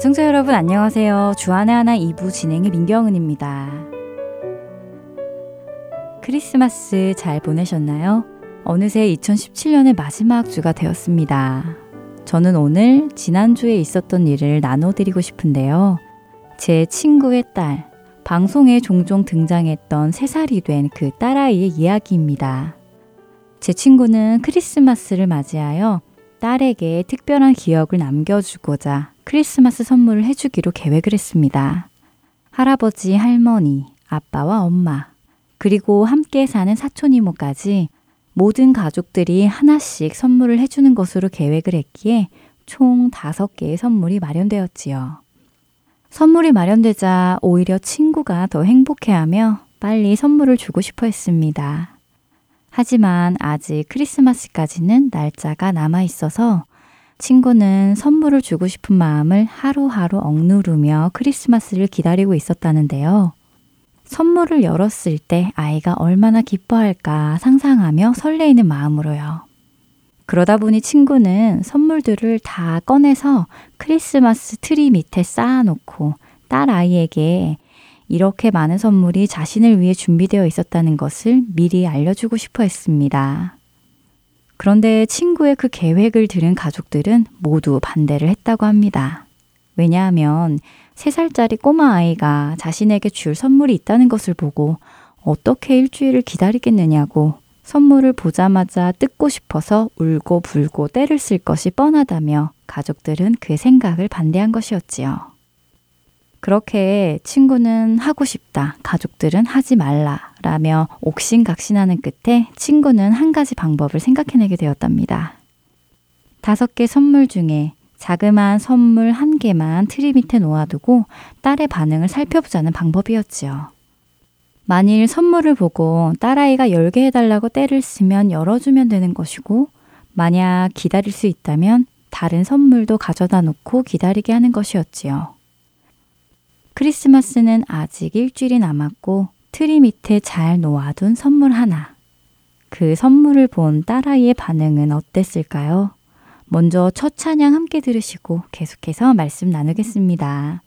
애청자 여러분 안녕하세요. 주안의 하나 2부 진행의 민경은입니다. 크리스마스 잘 보내셨나요? 어느새 2017년의 마지막 주가 되었습니다. 저는 오늘 지난주에 있었던 일을 나눠드리고 싶은데요. 제 친구의 딸, 방송에 종종 등장했던 3살이 된 그 딸아이의 이야기입니다. 제 친구는 크리스마스를 맞이하여 딸에게 특별한 기억을 남겨주고자 크리스마스 선물을 해주기로 계획을 했습니다. 할아버지, 할머니, 아빠와 엄마, 그리고 함께 사는 사촌 이모까지 모든 가족들이 하나씩 선물을 해주는 것으로 계획을 했기에 총 다섯 개의 선물이 마련되었지요. 선물이 마련되자 오히려 친구가 더 행복해하며 빨리 선물을 주고 싶어 했습니다. 하지만 아직 크리스마스까지는 날짜가 남아 있어서 친구는 선물을 주고 싶은 마음을 하루하루 억누르며 크리스마스를 기다리고 있었다는데요. 선물을 열었을 때 아이가 얼마나 기뻐할까 상상하며 설레이는 마음으로요. 그러다 보니 친구는 선물들을 다 꺼내서 크리스마스 트리 밑에 쌓아놓고 딸 아이에게 이렇게 많은 선물이 자신을 위해 준비되어 있었다는 것을 미리 알려주고 싶어 했습니다. 그런데 친구의 그 계획을 들은 가족들은 모두 반대를 했다고 합니다. 왜냐하면 3살짜리 꼬마 아이가 자신에게 줄 선물이 있다는 것을 보고 어떻게 일주일을 기다리겠느냐고 선물을 보자마자 뜯고 싶어서 울고 불고 때를 쓸 것이 뻔하다며 가족들은 그 생각을 반대한 것이었지요. 그렇게 친구는 하고 싶다, 가족들은 하지 말라 라며 옥신각신하는 끝에 친구는 한 가지 방법을 생각해내게 되었답니다. 다섯 개 선물 중에 자그마한 선물 한 개만 트리 밑에 놓아두고 딸의 반응을 살펴보자는 방법이었지요. 만일 선물을 보고 딸아이가 열게 해달라고 떼를 쓰면 열어주면 되는 것이고, 만약 기다릴 수 있다면 다른 선물도 가져다 놓고 기다리게 하는 것이었지요. 크리스마스는 아직 일주일이 남았고 트리 밑에 잘 놓아둔 선물 하나. 그 선물을 본 딸아이의 반응은 어땠을까요? 먼저 첫 찬양 함께 들으시고 계속해서 말씀 나누겠습니다.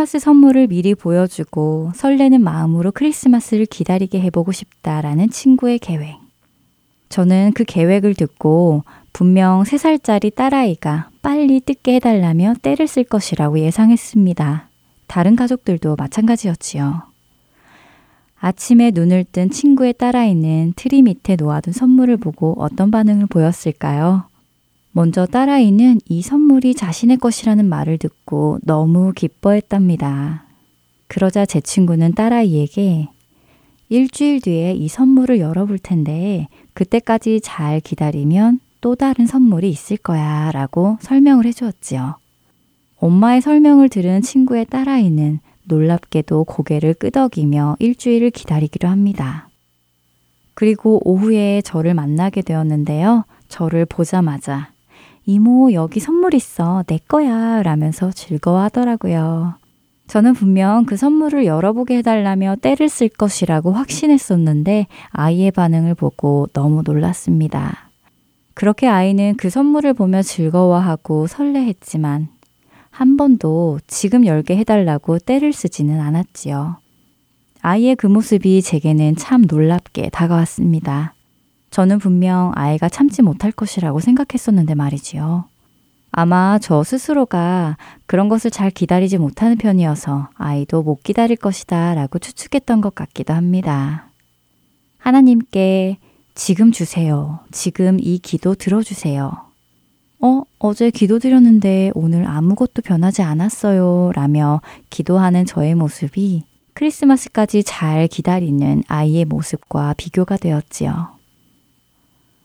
크리스마스 선물을 미리 보여주고 설레는 마음으로 크리스마스를 기다리게 해보고 싶다라는 친구의 계획. 저는 그 계획을 듣고 분명 3살짜리 딸아이가 빨리 뜯게 해달라며 떼를 쓸 것이라고 예상했습니다. 다른 가족들도 마찬가지였지요. 아침에 눈을 뜬 친구의 딸아이는 트리 밑에 놓아둔 선물을 보고 어떤 반응을 보였을까요? 먼저 딸아이는 이 선물이 자신의 것이라는 말을 듣고 너무 기뻐했답니다. 그러자 제 친구는 딸아이에게 일주일 뒤에 이 선물을 열어볼 텐데 그때까지 잘 기다리면 또 다른 선물이 있을 거야 라고 설명을 해주었지요. 엄마의 설명을 들은 친구의 딸아이는 놀랍게도 고개를 끄덕이며 일주일을 기다리기로 합니다. 그리고 오후에 저를 만나게 되었는데요. 저를 보자마자 이모, 여기 선물 있어. 내 거야. 라면서 즐거워하더라고요. 저는 분명 그 선물을 열어보게 해달라며 때를 쓸 것이라고 확신했었는데 아이의 반응을 보고 너무 놀랐습니다. 그렇게 아이는 그 선물을 보며 즐거워하고 설레했지만 한 번도 지금 열게 해달라고 때를 쓰지는 않았지요. 아이의 그 모습이 제게는 참 놀랍게 다가왔습니다. 저는 분명 아이가 참지 못할 것이라고 생각했었는데 말이지요. 아마 저 스스로가 그런 것을 잘 기다리지 못하는 편이어서 아이도 못 기다릴 것이다 라고 추측했던 것 같기도 합니다. 하나님께 지금 주세요. 지금 이 기도 들어주세요. 어, 어제 기도 드렸는데 오늘 아무것도 변하지 않았어요. 라며 기도하는 저의 모습이 크리스마스까지 잘 기다리는 아이의 모습과 비교가 되었지요.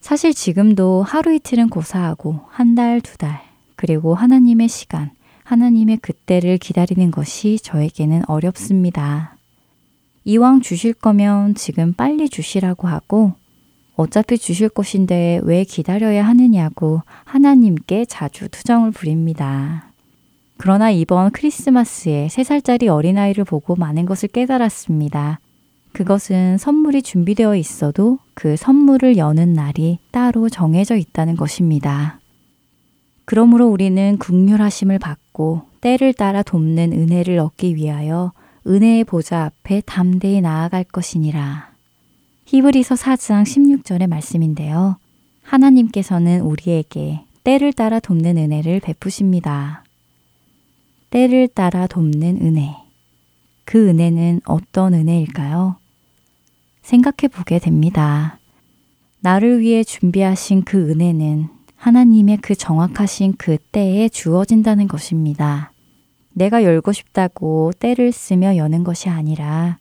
사실 지금도 하루 이틀은 고사하고 한 달, 두 달, 그리고 하나님의 시간, 하나님의 그때를 기다리는 것이 저에게는 어렵습니다. 이왕 주실 거면 지금 빨리 주시라고 하고 어차피 주실 것인데 왜 기다려야 하느냐고 하나님께 자주 투정을 부립니다. 그러나 이번 크리스마스에 3살짜리 어린아이를 보고 많은 것을 깨달았습니다. 그것은 선물이 준비되어 있어도 그 선물을 여는 날이 따로 정해져 있다는 것입니다. 그러므로 우리는 국률하심을 받고 때를 따라 돕는 은혜를 얻기 위하여 은혜의 보좌 앞에 담대히 나아갈 것이니라. 히브리서 4장 16절의 말씀인데요. 하나님께서는 우리에게 때를 따라 돕는 은혜를 베푸십니다. 때를 따라 돕는 은혜. 그 은혜는 어떤 은혜일까요? 생각해 보게 됩니다. 나를 위해 준비하신 그 은혜는 하나님의 그 정확하신 그 때에 주어진다는 것입니다. 내가 열고 싶다고 때를 쓰며 여는 것이 아니라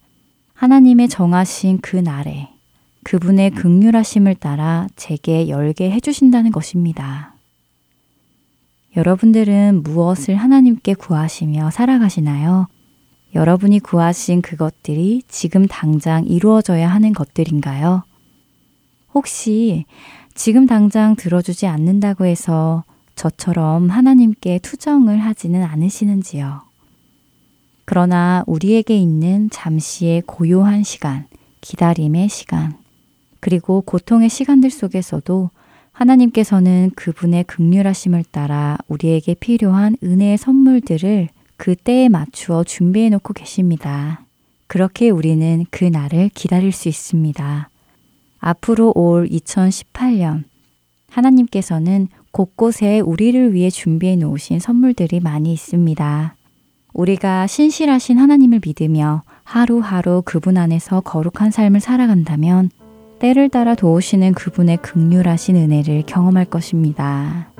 하나님의 정하신 그 날에 그분의 극률하심을 따라 제게 열게 해주신다는 것입니다. 여러분들은 무엇을 하나님께 구하시며 살아가시나요? 여러분이 구하신 그것들이 지금 당장 이루어져야 하는 것들인가요? 혹시 지금 당장 들어주지 않는다고 해서 저처럼 하나님께 투정을 하지는 않으시는지요? 그러나 우리에게 있는 잠시의 고요한 시간, 기다림의 시간, 그리고 고통의 시간들 속에서도 하나님께서는 그분의 극률하심을 따라 우리에게 필요한 은혜의 선물들을 그 때에 맞추어 준비해 놓고 계십니다. 그렇게 우리는 그 날을 기다릴 수 있습니다. 앞으로 올 2018년, 하나님께서는 곳곳에 우리를 위해 준비해 놓으신 선물들이 많이 있습니다. 우리가 신실하신 하나님을 믿으며 하루하루 그분 안에서 거룩한 삶을 살아간다면 때를 따라 도우시는 그분의 극률하신 은혜를 경험할 것입니다.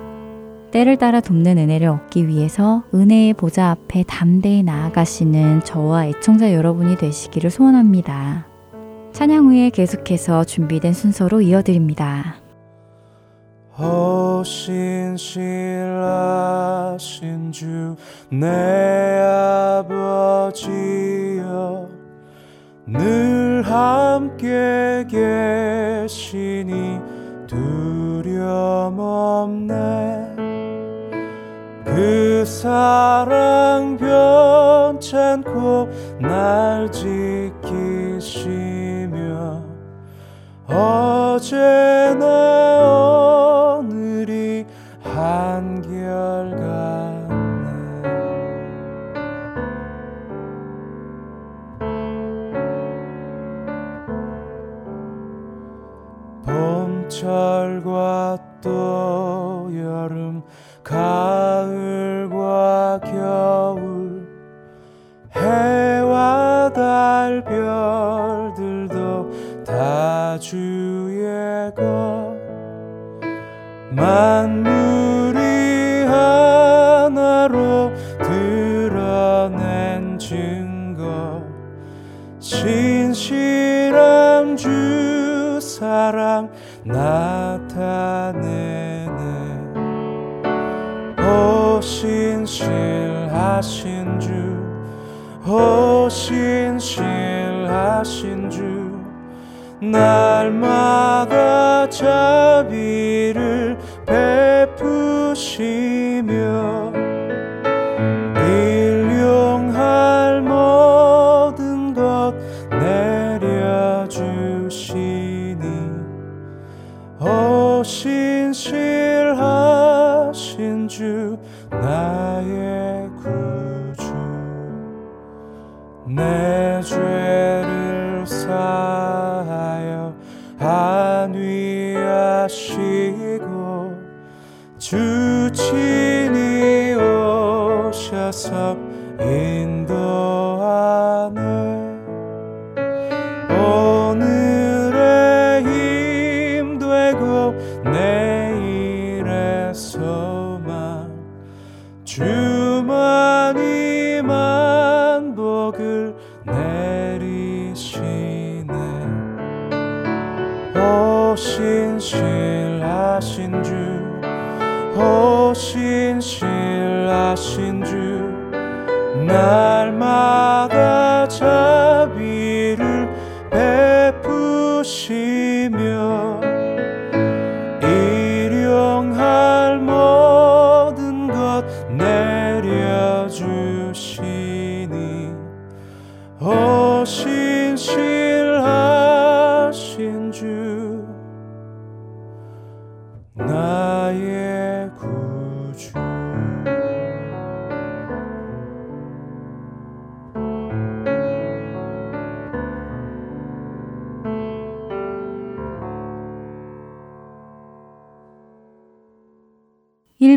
때를 따라 돕는 은혜를 얻기 위해서 은혜의 보좌 앞에 담대히 나아가시는 저와 애청자 여러분이 되시기를 소원합니다. 찬양 후에 계속해서 준비된 순서로 이어드립니다. 허신실하신 주 내 아버지여 늘 함께 계시니 두려움 없네 그 사랑 변찮고 날 지키시며 어제나 신실하신 주 오 신실하신 주 날마다 자비를 베푸시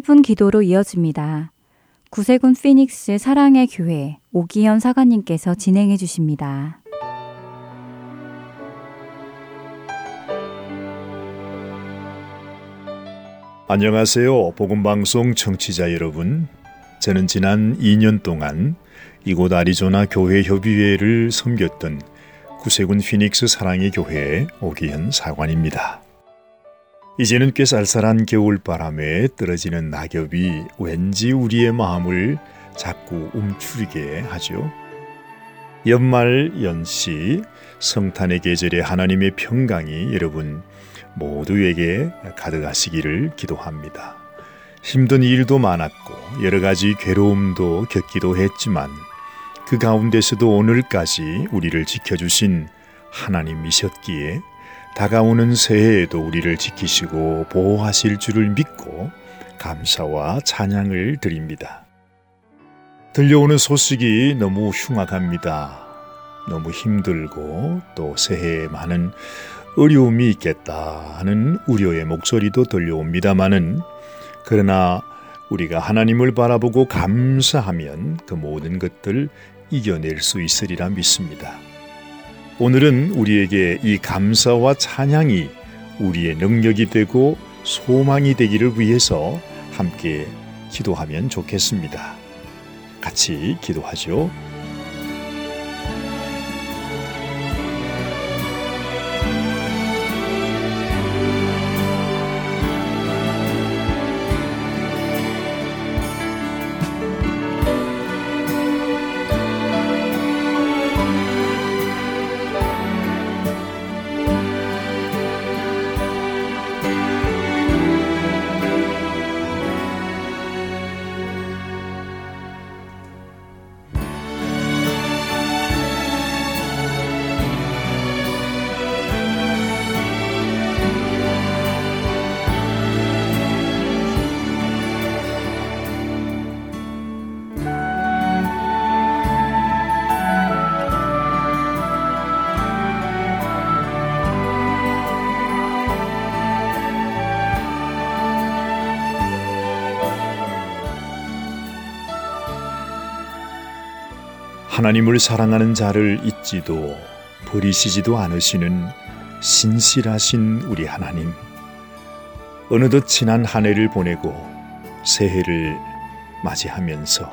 일분 기도로 이어집니다. 구세군 피닉스 사랑의 교회 오기현 사관님께서 진행해 주십니다. 안녕하세요. 복음방송 청취자 여러분. 저는 지난 2년 동안 이곳 아리조나 교회 협의회를 섬겼던 구세군 피닉스 사랑의 교회 오기현 사관입니다. 이제는 꽤 쌀쌀한 겨울바람에 떨어지는 낙엽이 왠지 우리의 마음을 자꾸 움츠리게 하죠. 연말 연시 성탄의 계절에 하나님의 평강이 여러분 모두에게 가득하시기를 기도합니다. 힘든 일도 많았고 여러 가지 괴로움도 겪기도 했지만 그 가운데서도 오늘까지 우리를 지켜주신 하나님이셨기에 다가오는 새해에도 우리를 지키시고 보호하실 줄을 믿고 감사와 찬양을 드립니다. 들려오는 소식이 너무 흉악합니다. 너무 힘들고 또 새해에 많은 어려움이 있겠다 하는 우려의 목소리도 들려옵니다마는 그러나 우리가 하나님을 바라보고 감사하면 그 모든 것들 이겨낼 수 있으리라 믿습니다. 오늘은 우리에게 이 감사와 찬양이 우리의 능력이 되고 소망이 되기를 위해서 함께 기도하면 좋겠습니다. 같이 기도하죠. 하나님을 사랑하는 자를 잊지도 버리시지도 않으시는 신실하신 우리 하나님. 어느덧 지난 한 해를 보내고 새해를 맞이하면서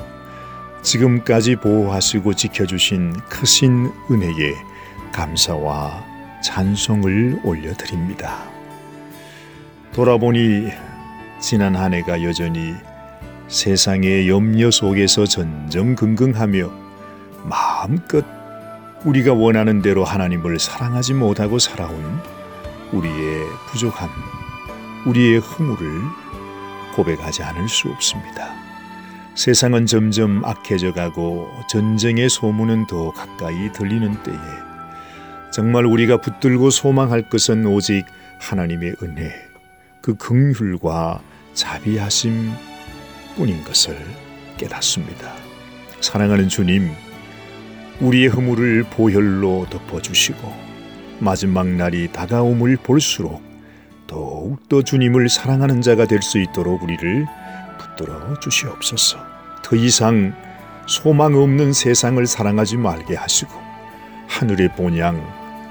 지금까지 보호하시고 지켜주신 크신 은혜에 감사와 찬송을 올려드립니다. 돌아보니 지난 한 해가 여전히 세상의 염려 속에서 전전긍긍하며 마음껏 우리가 원하는 대로 하나님을 사랑하지 못하고 살아온 우리의 부족함, 우리의 허물을 고백하지 않을 수 없습니다. 세상은 점점 악해져 가고 전쟁의 소문은 더 가까이 들리는 때에 정말 우리가 붙들고 소망할 것은 오직 하나님의 은혜, 그 긍휼과 자비하심 뿐인 것을 깨닫습니다. 사랑하는 주님, 우리의 허물을 보혈로 덮어주시고 마지막 날이 다가옴을 볼수록 더욱더 주님을 사랑하는 자가 될 수 있도록 우리를 붙들어 주시옵소서. 더 이상 소망 없는 세상을 사랑하지 말게 하시고 하늘의 본향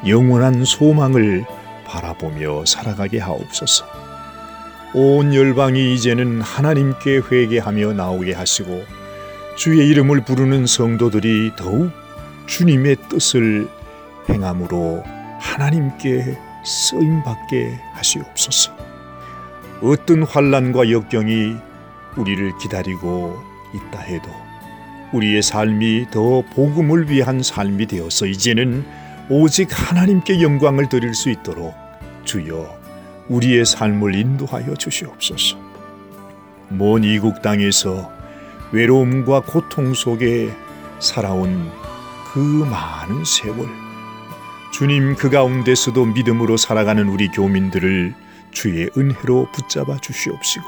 영원한 소망을 바라보며 살아가게 하옵소서. 온 열방이 이제는 하나님께 회개하며 나오게 하시고 주의 이름을 부르는 성도들이 더욱 주님의 뜻을 행함으로 하나님께 쓰임 받게 하시옵소서. 어떤 환란과 역경이 우리를 기다리고 있다 해도 우리의 삶이 더 복음을 위한 삶이 되어서 이제는 오직 하나님께 영광을 드릴 수 있도록 주여 우리의 삶을 인도하여 주시옵소서. 먼 이국 땅에서 외로움과 고통 속에 살아온 그 많은 세월 주님 그 가운데서도 믿음으로 살아가는 우리 교민들을 주의 은혜로 붙잡아 주시옵시고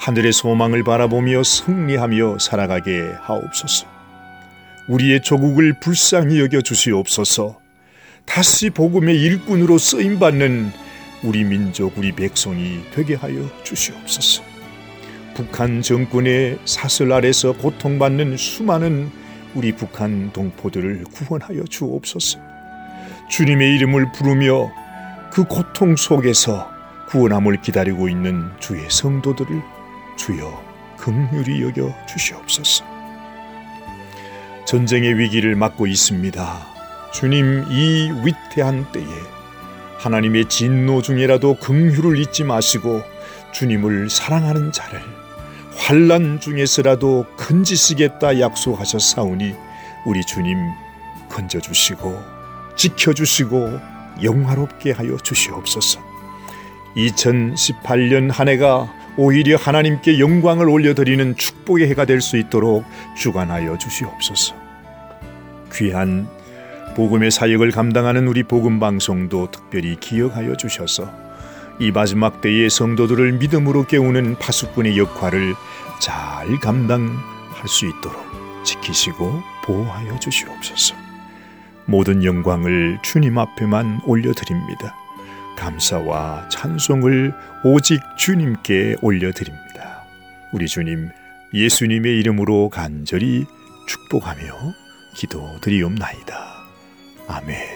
하늘의 소망을 바라보며 승리하며 살아가게 하옵소서. 우리의 조국을 불쌍히 여겨 주시옵소서. 다시 복음의 일꾼으로 쓰임 받는 우리 민족 우리 백성이 되게 하여 주시옵소서. 북한 정권의 사슬 아래서 고통받는 수많은 우리 북한 동포들을 구원하여 주옵소서. 주님의 이름을 부르며 그 고통 속에서 구원함을 기다리고 있는 주의 성도들을 주여 긍휼히 여겨 주시옵소서. 전쟁의 위기를 맞고 있습니다. 주님 이 위태한 때에 하나님의 진노 중에라도 긍휼을 잊지 마시고 주님을 사랑하는 자를 환란 중에서라도 건지시겠다 약속하셨사오니 우리 주님 건져 주시고 지켜 주시고 영화롭게 하여 주시옵소서. 2018년 한 해가 오히려 하나님께 영광을 올려드리는 축복의 해가 될 수 있도록 주관하여 주시옵소서. 귀한 복음의 사역을 감당하는 우리 복음 방송도 특별히 기억하여 주셔서 이 마지막 때의 성도들을 믿음으로 깨우는 파수꾼의 역할을 잘 감당할 수 있도록 지키시고 보호하여 주시옵소서. 모든 영광을 주님 앞에만 올려드립니다. 감사와 찬송을 오직 주님께 올려드립니다. 우리 주님 예수님의 이름으로 간절히 축복하며 기도드리옵나이다. 아멘.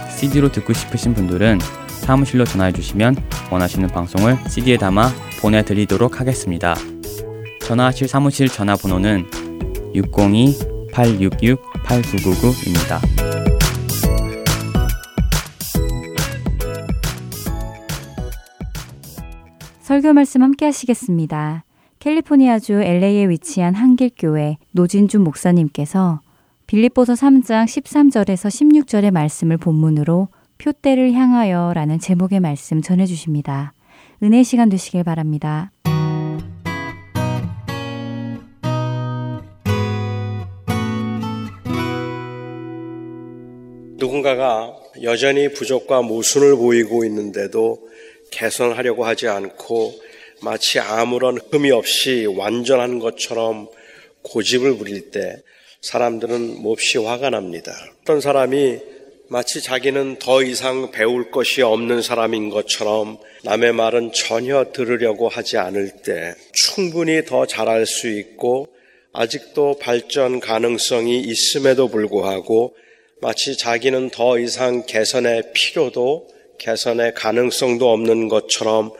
CD로 듣고 싶으신 분들은 사무실로 전화해 주시면 원하시는 방송을 CD에 담아 보내드리도록 하겠습니다. 전화하실 사무실 전화번호는 602-866-8999입니다. 설교 말씀 함께 하시겠습니다. 캘리포니아주 LA에 위치한 한길교회 노진준 목사님께서 빌립보서 3장 13절에서 16절의 말씀을 본문으로 표대를 향하여 라는 제목의 말씀 전해 주십니다. 은혜 시간 되시길 바랍니다. 누군가가 여전히 부족과 모순을 보이고 있는데도 개선하려고 하지 않고 마치 아무런 흠이 없이 완전한 것처럼 고집을 부릴 때 사람들은 몹시 화가 납니다. 어떤 사람이 마치 자기는 더 이상 배울 것이 없는 사람인 것처럼 남의 말은 전혀 들으려고 하지 않을 때 충분히 더 잘할 수 있고 아직도 발전 가능성이 있음에도 불구하고 마치 자기는 더 이상 개선의 필요도 개선의 가능성도 없는 것처럼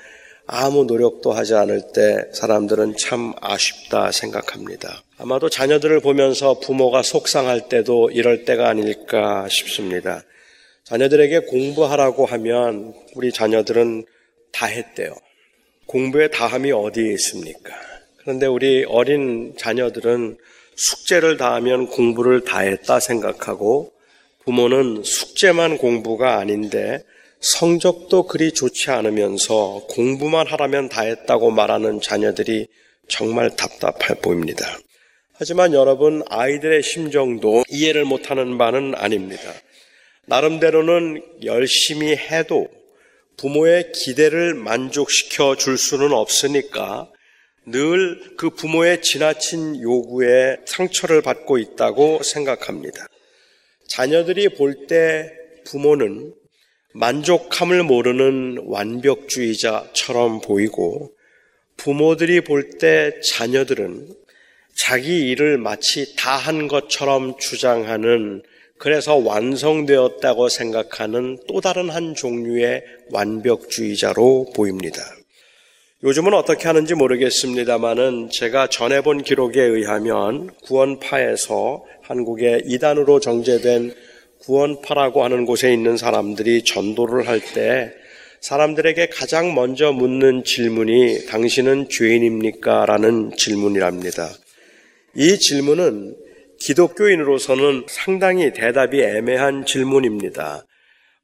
아무 노력도 하지 않을 때 사람들은 참 아쉽다 생각합니다. 아마도 자녀들을 보면서 부모가 속상할 때도 이럴 때가 아닐까 싶습니다. 자녀들에게 공부하라고 하면 우리 자녀들은 다 했대요. 공부의 다함이 어디에 있습니까? 그런데 우리 어린 자녀들은 숙제를 다 하면 공부를 다 했다 생각하고 부모는 숙제만 공부가 아닌데 성적도 그리 좋지 않으면서 공부만 하라면 다 했다고 말하는 자녀들이 정말 답답해 보입니다. 하지만 여러분, 아이들의 심정도 이해를 못하는 바는 아닙니다. 나름대로는 열심히 해도 부모의 기대를 만족시켜 줄 수는 없으니까 늘 그 부모의 지나친 요구에 상처를 받고 있다고 생각합니다. 자녀들이 볼 때 부모는 만족함을 모르는 완벽주의자처럼 보이고 부모들이 볼 때 자녀들은 자기 일을 마치 다 한 것처럼 주장하는 그래서 완성되었다고 생각하는 또 다른 한 종류의 완벽주의자로 보입니다. 요즘은 어떻게 하는지 모르겠습니다만은 제가 전해본 기록에 의하면 구원파에서 한국의 이단으로 정제된 구원파라고 하는 곳에 있는 사람들이 전도를 할 때 사람들에게 가장 먼저 묻는 질문이 당신은 죄인입니까? 라는 질문이랍니다. 이 질문은 기독교인으로서는 상당히 대답이 애매한 질문입니다.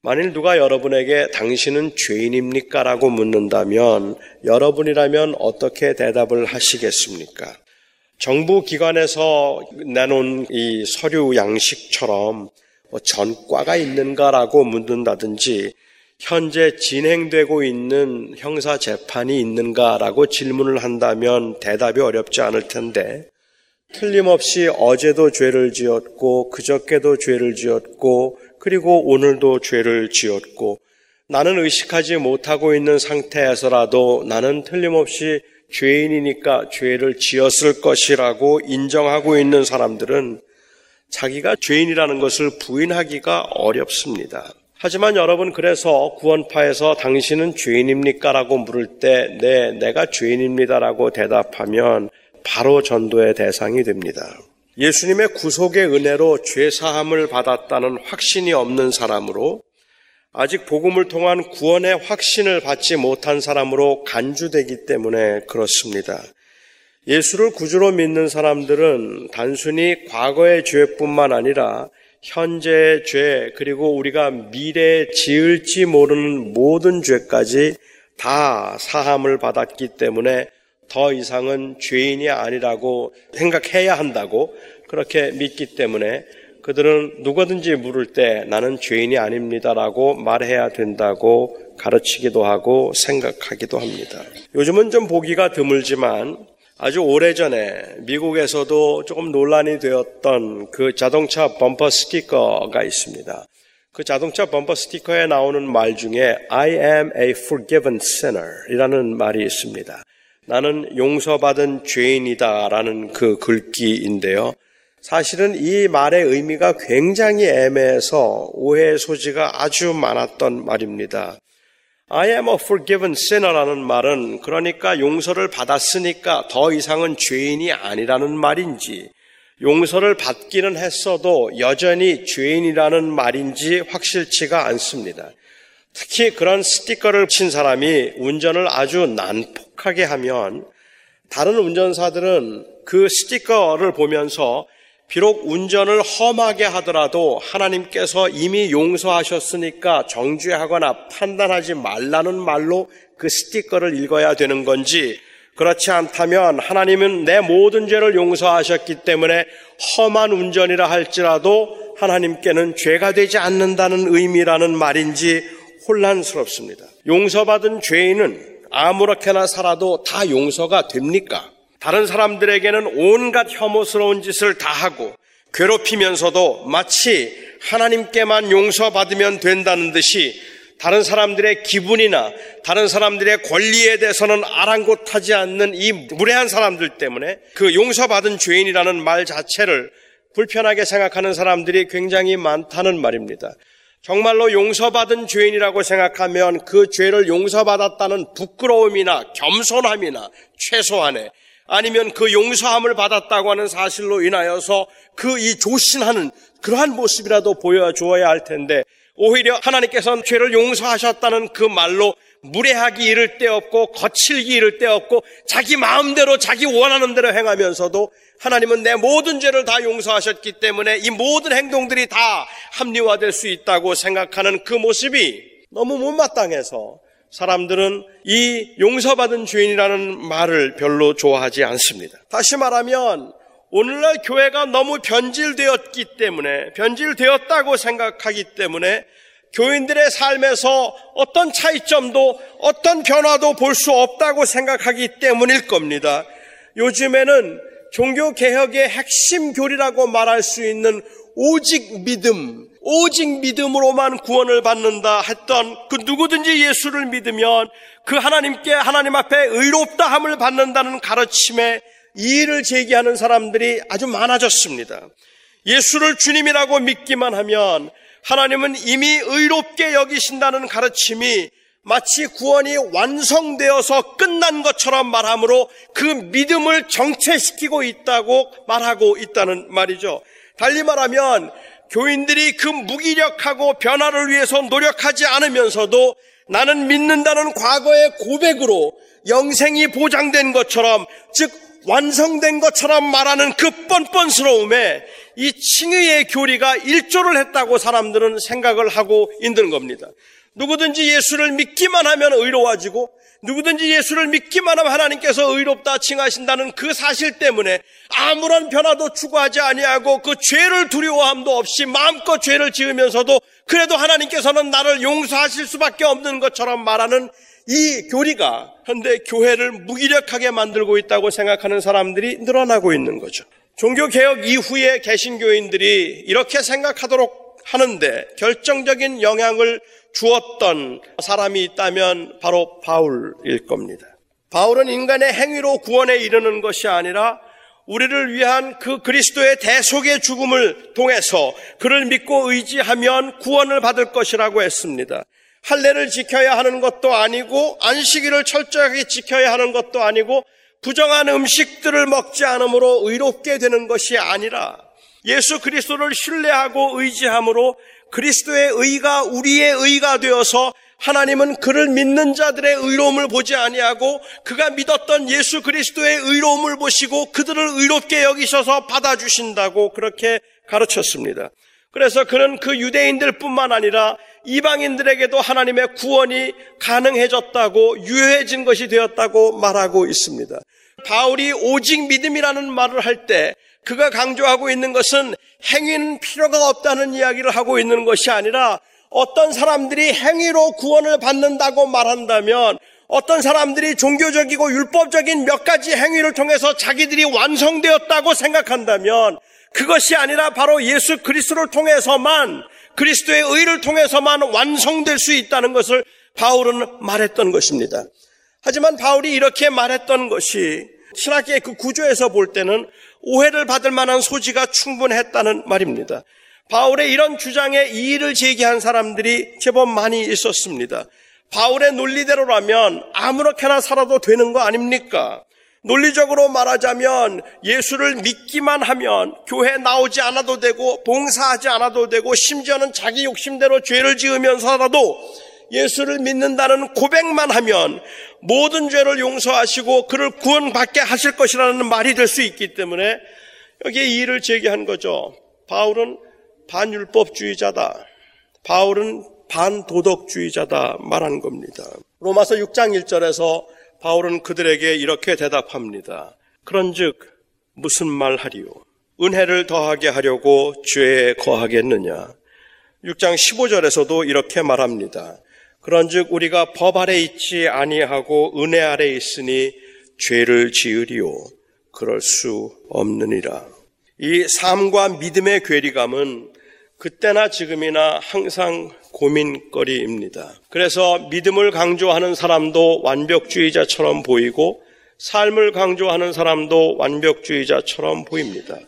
만일 누가 여러분에게 당신은 죄인입니까? 라고 묻는다면 여러분이라면 어떻게 대답을 하시겠습니까? 정부 기관에서 내놓은 이 서류 양식처럼 뭐 전과가 있는가라고 묻는다든지 현재 진행되고 있는 형사 재판이 있는가라고 질문을 한다면 대답이 어렵지 않을 텐데 틀림없이 어제도 죄를 지었고 그저께도 죄를 지었고 그리고 오늘도 죄를 지었고 나는 의식하지 못하고 있는 상태에서라도 나는 틀림없이 죄인이니까 죄를 지었을 것이라고 인정하고 있는 사람들은 자기가 죄인이라는 것을 부인하기가 어렵습니다. 하지만 여러분 그래서 구원파에서 당신은 죄인입니까? 라고 물을 때 네, 내가 죄인입니다라고 대답하면 바로 전도의 대상이 됩니다. 예수님의 구속의 은혜로 죄 사함을 받았다는 확신이 없는 사람으로 아직 복음을 통한 구원의 확신을 받지 못한 사람으로 간주되기 때문에 그렇습니다. 예수를 구주로 믿는 사람들은 단순히 과거의 죄뿐만 아니라 현재의 죄, 그리고 우리가 미래에 지을지 모르는 모든 죄까지 다 사함을 받았기 때문에 더 이상은 죄인이 아니라고 생각해야 한다고 그렇게 믿기 때문에 그들은 누구든지 물을 때 나는 죄인이 아닙니다라고 말해야 된다고 가르치기도 하고 생각하기도 합니다. 요즘은 좀 보기가 드물지만 아주 오래전에 미국에서도 조금 논란이 되었던 그 자동차 범퍼 스티커가 있습니다. 그 자동차 범퍼 스티커에 나오는 말 중에 I am a forgiven sinner 이라는 말이 있습니다. 나는 용서받은 죄인이다 라는 그 글귀인데요. 사실은 이 말의 의미가 굉장히 애매해서 오해의 소지가 아주 많았던 말입니다. I am a forgiven sinner라는 말은 그러니까 용서를 받았으니까 더 이상은 죄인이 아니라는 말인지 용서를 받기는 했어도 여전히 죄인이라는 말인지 확실치가 않습니다. 특히 그런 스티커를 친 사람이 운전을 아주 난폭하게 하면 다른 운전사들은 그 스티커를 보면서 비록 운전을 험하게 하더라도 하나님께서 이미 용서하셨으니까 정죄하거나 판단하지 말라는 말로 그 스티커를 읽어야 되는 건지 그렇지 않다면 하나님은 내 모든 죄를 용서하셨기 때문에 험한 운전이라 할지라도 하나님께는 죄가 되지 않는다는 의미라는 말인지 혼란스럽습니다. 용서받은 죄인은 아무렇게나 살아도 다 용서가 됩니까? 다른 사람들에게는 온갖 혐오스러운 짓을 다 하고 괴롭히면서도 마치 하나님께만 용서받으면 된다는 듯이 다른 사람들의 기분이나 다른 사람들의 권리에 대해서는 아랑곳하지 않는 이 무례한 사람들 때문에 그 용서받은 죄인이라는 말 자체를 불편하게 생각하는 사람들이 굉장히 많다는 말입니다. 정말로 용서받은 죄인이라고 생각하면 그 죄를 용서받았다는 부끄러움이나 겸손함이나 최소한의 아니면 그 용서함을 받았다고 하는 사실로 인하여서 그 이 조신하는 그러한 모습이라도 보여주어야 할 텐데 오히려 하나님께서는 죄를 용서하셨다는 그 말로 무례하기 이를 데 없고 거칠기 이를 데 없고 자기 마음대로 자기 원하는 대로 행하면서도 하나님은 내 모든 죄를 다 용서하셨기 때문에 이 모든 행동들이 다 합리화될 수 있다고 생각하는 그 모습이 너무 못마땅해서 사람들은 이 용서받은 죄인이라는 말을 별로 좋아하지 않습니다. 다시 말하면 오늘날 교회가 너무 변질되었기 때문에 변질되었다고 생각하기 때문에 교인들의 삶에서 어떤 차이점도 어떤 변화도 볼 수 없다고 생각하기 때문일 겁니다. 요즘에는 종교 개혁의 핵심 교리라고 말할 수 있는 오직 믿음, 오직 믿음으로만 구원을 받는다 했던 그 누구든지 예수를 믿으면 그 하나님께 하나님 앞에 의롭다 함을 받는다는 가르침에 이의를 제기하는 사람들이 아주 많아졌습니다. 예수를 주님이라고 믿기만 하면 하나님은 이미 의롭게 여기신다는 가르침이 마치 구원이 완성되어서 끝난 것처럼 말하므로 그 믿음을 정체시키고 있다고 말하고 있다는 말이죠. 달리 말하면 교인들이 그 무기력하고 변화를 위해서 노력하지 않으면서도 나는 믿는다는 과거의 고백으로 영생이 보장된 것처럼 즉 완성된 것처럼 말하는 그 뻔뻔스러움에 이 칭의의 교리가 일조를 했다고 사람들은 생각을 하고 있는 겁니다. 누구든지 예수를 믿기만 하면 의로워지고 누구든지 예수를 믿기만 하면 하나님께서 의롭다 칭하신다는 그 사실 때문에 아무런 변화도 추구하지 아니하고 그 죄를 두려워함도 없이 마음껏 죄를 지으면서도 그래도 하나님께서는 나를 용서하실 수밖에 없는 것처럼 말하는 이 교리가 현대 교회를 무기력하게 만들고 있다고 생각하는 사람들이 늘어나고 있는 거죠. 종교개혁 이후에 개신교인들이 이렇게 생각하도록 하는데 결정적인 영향을 주었던 사람이 있다면 바로 바울일 겁니다. 바울은 인간의 행위로 구원에 이르는 것이 아니라 우리를 위한 그 그리스도의 대속의 죽음을 통해서 그를 믿고 의지하면 구원을 받을 것이라고 했습니다. 할례를 지켜야 하는 것도 아니고 안식일을 철저하게 지켜야 하는 것도 아니고 부정한 음식들을 먹지 않으므로 의롭게 되는 것이 아니라 예수 그리스도를 신뢰하고 의지함으로 그리스도의 의가 우리의 의가 되어서 하나님은 그를 믿는 자들의 의로움을 보지 아니하고 그가 믿었던 예수 그리스도의 의로움을 보시고 그들을 의롭게 여기셔서 받아주신다고 그렇게 가르쳤습니다. 그래서 그는 그 유대인들 뿐만 아니라 이방인들에게도 하나님의 구원이 가능해졌다고 유해진 것이 되었다고 말하고 있습니다. 바울이 오직 믿음이라는 말을 할 때 그가 강조하고 있는 것은 행위는 필요가 없다는 이야기를 하고 있는 것이 아니라 어떤 사람들이 행위로 구원을 받는다고 말한다면 어떤 사람들이 종교적이고 율법적인 몇 가지 행위를 통해서 자기들이 완성되었다고 생각한다면 그것이 아니라 바로 예수 그리스도를 통해서만 그리스도의 의를 통해서만 완성될 수 있다는 것을 바울은 말했던 것입니다. 하지만 바울이 이렇게 말했던 것이 신학계의 그 구조에서 볼 때는 오해를 받을 만한 소지가 충분했다는 말입니다. 바울의 이런 주장에 이의를 제기한 사람들이 제법 많이 있었습니다. 바울의 논리대로라면 아무렇게나 살아도 되는 거 아닙니까? 논리적으로 말하자면 예수를 믿기만 하면 교회 나오지 않아도 되고 봉사하지 않아도 되고 심지어는 자기 욕심대로 죄를 지으면서라도 예수를 믿는다는 고백만 하면 모든 죄를 용서하시고 그를 구원받게 하실 것이라는 말이 될 수 있기 때문에 여기에 이의를 제기한 거죠. 바울은 반율법주의자다. 바울은 반도덕주의자다 말한 겁니다. 로마서 6장 1절에서 바울은 그들에게 이렇게 대답합니다. 그런즉 무슨 말 하리요? 은혜를 더하게 하려고 죄에 거하겠느냐? 6장 15절에서도 이렇게 말합니다. 그런즉 우리가 법 아래 있지 아니하고 은혜 아래 있으니 죄를 지으리요 그럴 수 없느니라. 이 삶과 믿음의 괴리감은 그때나 지금이나 항상 고민거리입니다. 그래서 믿음을 강조하는 사람도 완벽주의자처럼 보이고 삶을 강조하는 사람도 완벽주의자처럼 보입니다.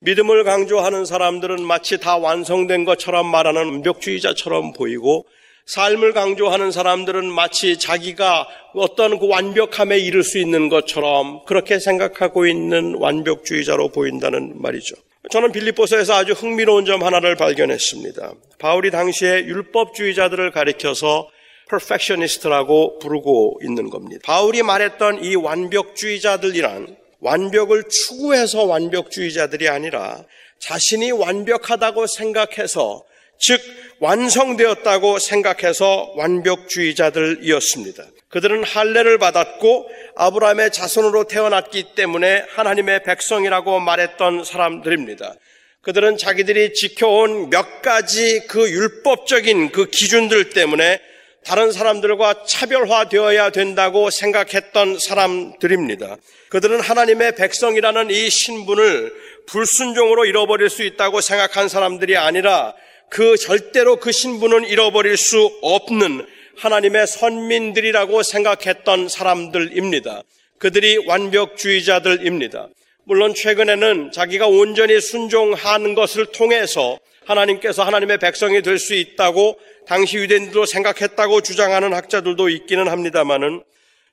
믿음을 강조하는 사람들은 마치 다 완성된 것처럼 말하는 완벽주의자처럼 보이고 삶을 강조하는 사람들은 마치 자기가 어떤 그 완벽함에 이를 수 있는 것처럼 그렇게 생각하고 있는 완벽주의자로 보인다는 말이죠. 저는 빌립보서에서 아주 흥미로운 점 하나를 발견했습니다. 바울이 당시에 율법주의자들을 가리켜서 perfectionist라고 부르고 있는 겁니다. 바울이 말했던 이 완벽주의자들이란 완벽을 추구해서 완벽주의자들이 아니라 자신이 완벽하다고 생각해서 즉 완성되었다고 생각해서 완벽주의자들이었습니다. 그들은 할례를 받았고 아브라함의 자손으로 태어났기 때문에 하나님의 백성이라고 말했던 사람들입니다. 그들은 자기들이 지켜온 몇 가지 그 율법적인 그 기준들 때문에 다른 사람들과 차별화되어야 된다고 생각했던 사람들입니다. 그들은 하나님의 백성이라는 이 신분을 불순종으로 잃어버릴 수 있다고 생각한 사람들이 아니라 그 절대로 그 신분은 잃어버릴 수 없는 하나님의 선민들이라고 생각했던 사람들입니다. 그들이 완벽주의자들입니다. 물론 최근에는 자기가 온전히 순종하는 것을 통해서 하나님께서 하나님의 백성이 될 수 있다고 당시 유대인들도 생각했다고 주장하는 학자들도 있기는 합니다만은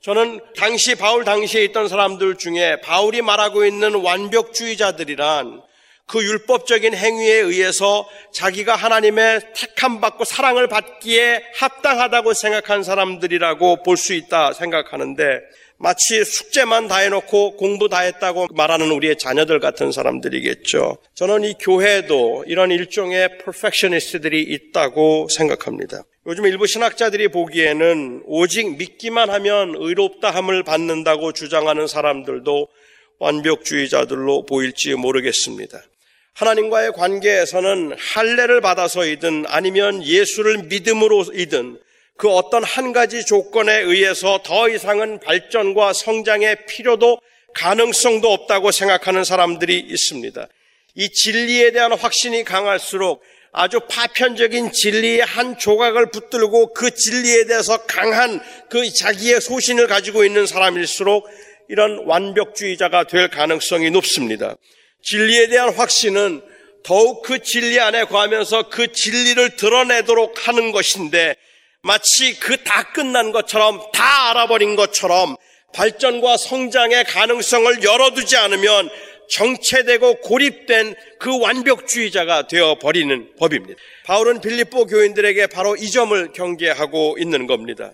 저는 당시 바울 당시에 있던 사람들 중에 바울이 말하고 있는 완벽주의자들이란 그 율법적인 행위에 의해서 자기가 하나님의 택함 받고 사랑을 받기에 합당하다고 생각한 사람들이라고 볼 수 있다 생각하는데 마치 숙제만 다 해놓고 공부 다 했다고 말하는 우리의 자녀들 같은 사람들이겠죠. 저는 이 교회에도 이런 일종의 퍼펙셔니스트들이 있다고 생각합니다. 요즘 일부 신학자들이 보기에는 오직 믿기만 하면 의롭다 함을 받는다고 주장하는 사람들도 완벽주의자들로 보일지 모르겠습니다. 하나님과의 관계에서는 할례를 받아서이든 아니면 예수를 믿음으로이든 그 어떤 한 가지 조건에 의해서 더 이상은 발전과 성장의 필요도 가능성도 없다고 생각하는 사람들이 있습니다. 이 진리에 대한 확신이 강할수록 아주 파편적인 진리의 한 조각을 붙들고 그 진리에 대해서 강한 그 자기의 소신을 가지고 있는 사람일수록 이런 완벽주의자가 될 가능성이 높습니다. 진리에 대한 확신은 더욱 그 진리 안에 거하면서 그 진리를 드러내도록 하는 것인데 마치 그 다 끝난 것처럼 다 알아버린 것처럼 발전과 성장의 가능성을 열어두지 않으면 정체되고 고립된 그 완벽주의자가 되어 버리는 법입니다. 바울은 빌립보 교인들에게 바로 이 점을 경계하고 있는 겁니다.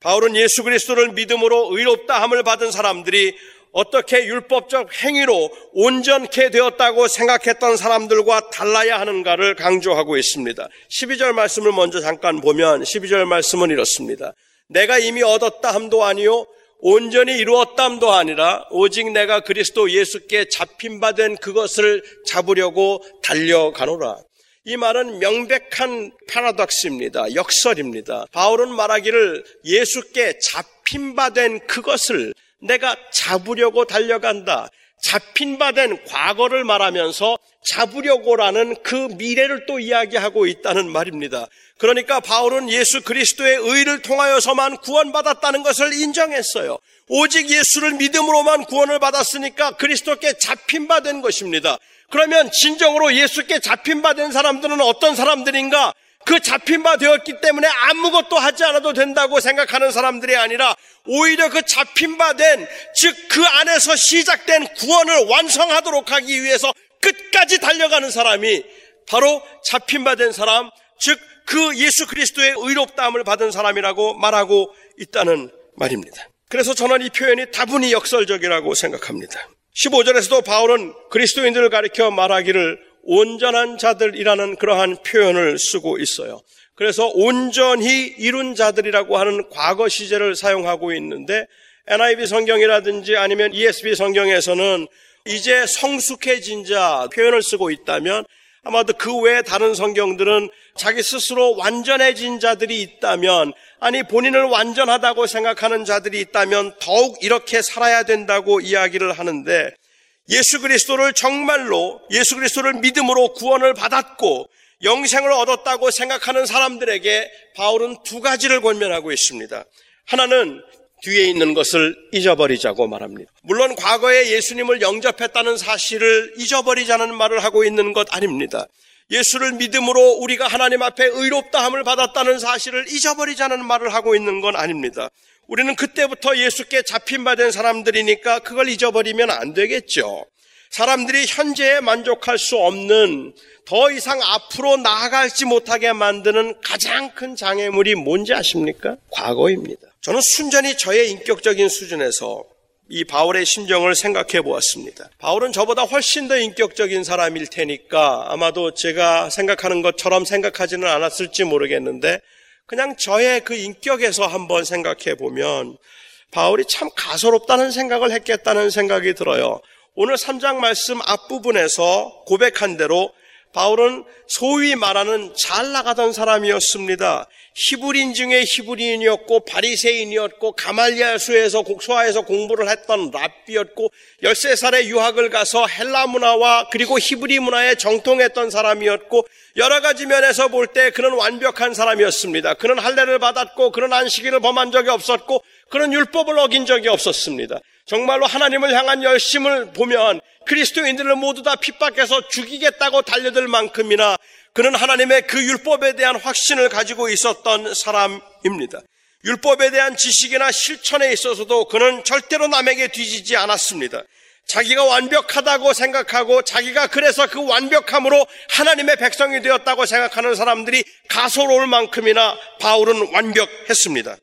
바울은 예수 그리스도를 믿음으로 의롭다 함을 받은 사람들이 어떻게 율법적 행위로 온전케 되었다고 생각했던 사람들과 달라야 하는가를 강조하고 있습니다. 12절 말씀을 먼저 잠깐 보면 12절 말씀은 이렇습니다. 내가 이미 얻었다 함도 아니요 온전히 이루었담도 아니라 오직 내가 그리스도 예수께 잡힌 바 된 그것을 잡으려고 달려가노라. 이 말은 명백한 파라독스입니다. 역설입니다. 바울은 말하기를 예수께 잡힌 바 된 그것을 내가 잡으려고 달려간다. 잡힌 바 된 과거를 말하면서 잡으려고라는 그 미래를 또 이야기하고 있다는 말입니다. 그러니까 바울은 예수 그리스도의 의를 통하여서만 구원받았다는 것을 인정했어요. 오직 예수를 믿음으로만 구원을 받았으니까 그리스도께 잡힌 바 된 것입니다. 그러면 진정으로 예수께 잡힌 바 된 사람들은 어떤 사람들인가? 그 잡힌 바 되었기 때문에 아무것도 하지 않아도 된다고 생각하는 사람들이 아니라 오히려 그 잡힌 바 된, 즉 그 안에서 시작된 구원을 완성하도록 하기 위해서 끝까지 달려가는 사람이 바로 잡힌 바 된 사람, 즉 그 예수 그리스도의 의롭다함을 받은 사람이라고 말하고 있다는 말입니다. 그래서 저는 이 표현이 다분히 역설적이라고 생각합니다. 15절에서도 바울은 그리스도인들을 가리켜 말하기를 온전한 자들이라는 그러한 표현을 쓰고 있어요. 그래서 온전히 이룬 자들이라고 하는 과거 시제를 사용하고 있는데 NIV 성경이라든지 아니면 ESV 성경에서는 이제 성숙해진 자 표현을 쓰고 있다면 아마도 그 외에 다른 성경들은 자기 스스로 완전해진 자들이 있다면 아니 본인을 완전하다고 생각하는 자들이 있다면 더욱 이렇게 살아야 된다고 이야기를 하는데 예수 그리스도를 정말로 예수 그리스도를 믿음으로 구원을 받았고 영생을 얻었다고 생각하는 사람들에게 바울은 두 가지를 권면하고 있습니다. 하나는 뒤에 있는 것을 잊어버리자고 말합니다. 물론 과거에 예수님을 영접했다는 사실을 잊어버리자는 말을 하고 있는 것 아닙니다. 예수를 믿음으로 우리가 하나님 앞에 의롭다함을 받았다는 사실을 잊어버리자는 말을 하고 있는 건 아닙니다. 우리는 그때부터 예수께 잡힌 바 된 사람들이니까 그걸 잊어버리면 안 되겠죠. 사람들이 현재에 만족할 수 없는 더 이상 앞으로 나아갈지 못하게 만드는 가장 큰 장애물이 뭔지 아십니까? 과거입니다. 저는 순전히 저의 인격적인 수준에서 이 바울의 심정을 생각해 보았습니다. 바울은 저보다 훨씬 더 인격적인 사람일 테니까 아마도 제가 생각하는 것처럼 생각하지는 않았을지 모르겠는데 그냥 저의 그 인격에서 한번 생각해 보면 바울이 참 가소롭다는 생각을 했겠다는 생각이 들어요. 오늘 3장 말씀 앞부분에서 고백한 대로 바울은 소위 말하는 잘 나가던 사람이었습니다. 히브리인 중에 히브리인이었고 바리새인이었고 가말리아수에서 곡소아에서 공부를 했던 랍비였고 13살에 유학을 가서 헬라 문화와 그리고 히브리 문화에 정통했던 사람이었고 여러 가지 면에서 볼 때 그는 완벽한 사람이었습니다. 그는 할례를 받았고 그는 안식일을 범한 적이 없었고 그런 율법을 어긴 적이 없었습니다. 정말로 하나님을 향한 열심을 보면 그리스도인들을 모두 다 핍박해서 죽이겠다고 달려들 만큼이나 그는 하나님의 그 율법에 대한 확신을 가지고 있었던 사람입니다. 율법에 대한 지식이나 실천에 있어서도 그는 절대로 남에게 뒤지지 않았습니다. 자기가 완벽하다고 생각하고 자기가 그래서 그 완벽함으로 하나님의 백성이 되었다고 생각하는 사람들이 가소로울 만큼이나 바울은 완벽했습니다.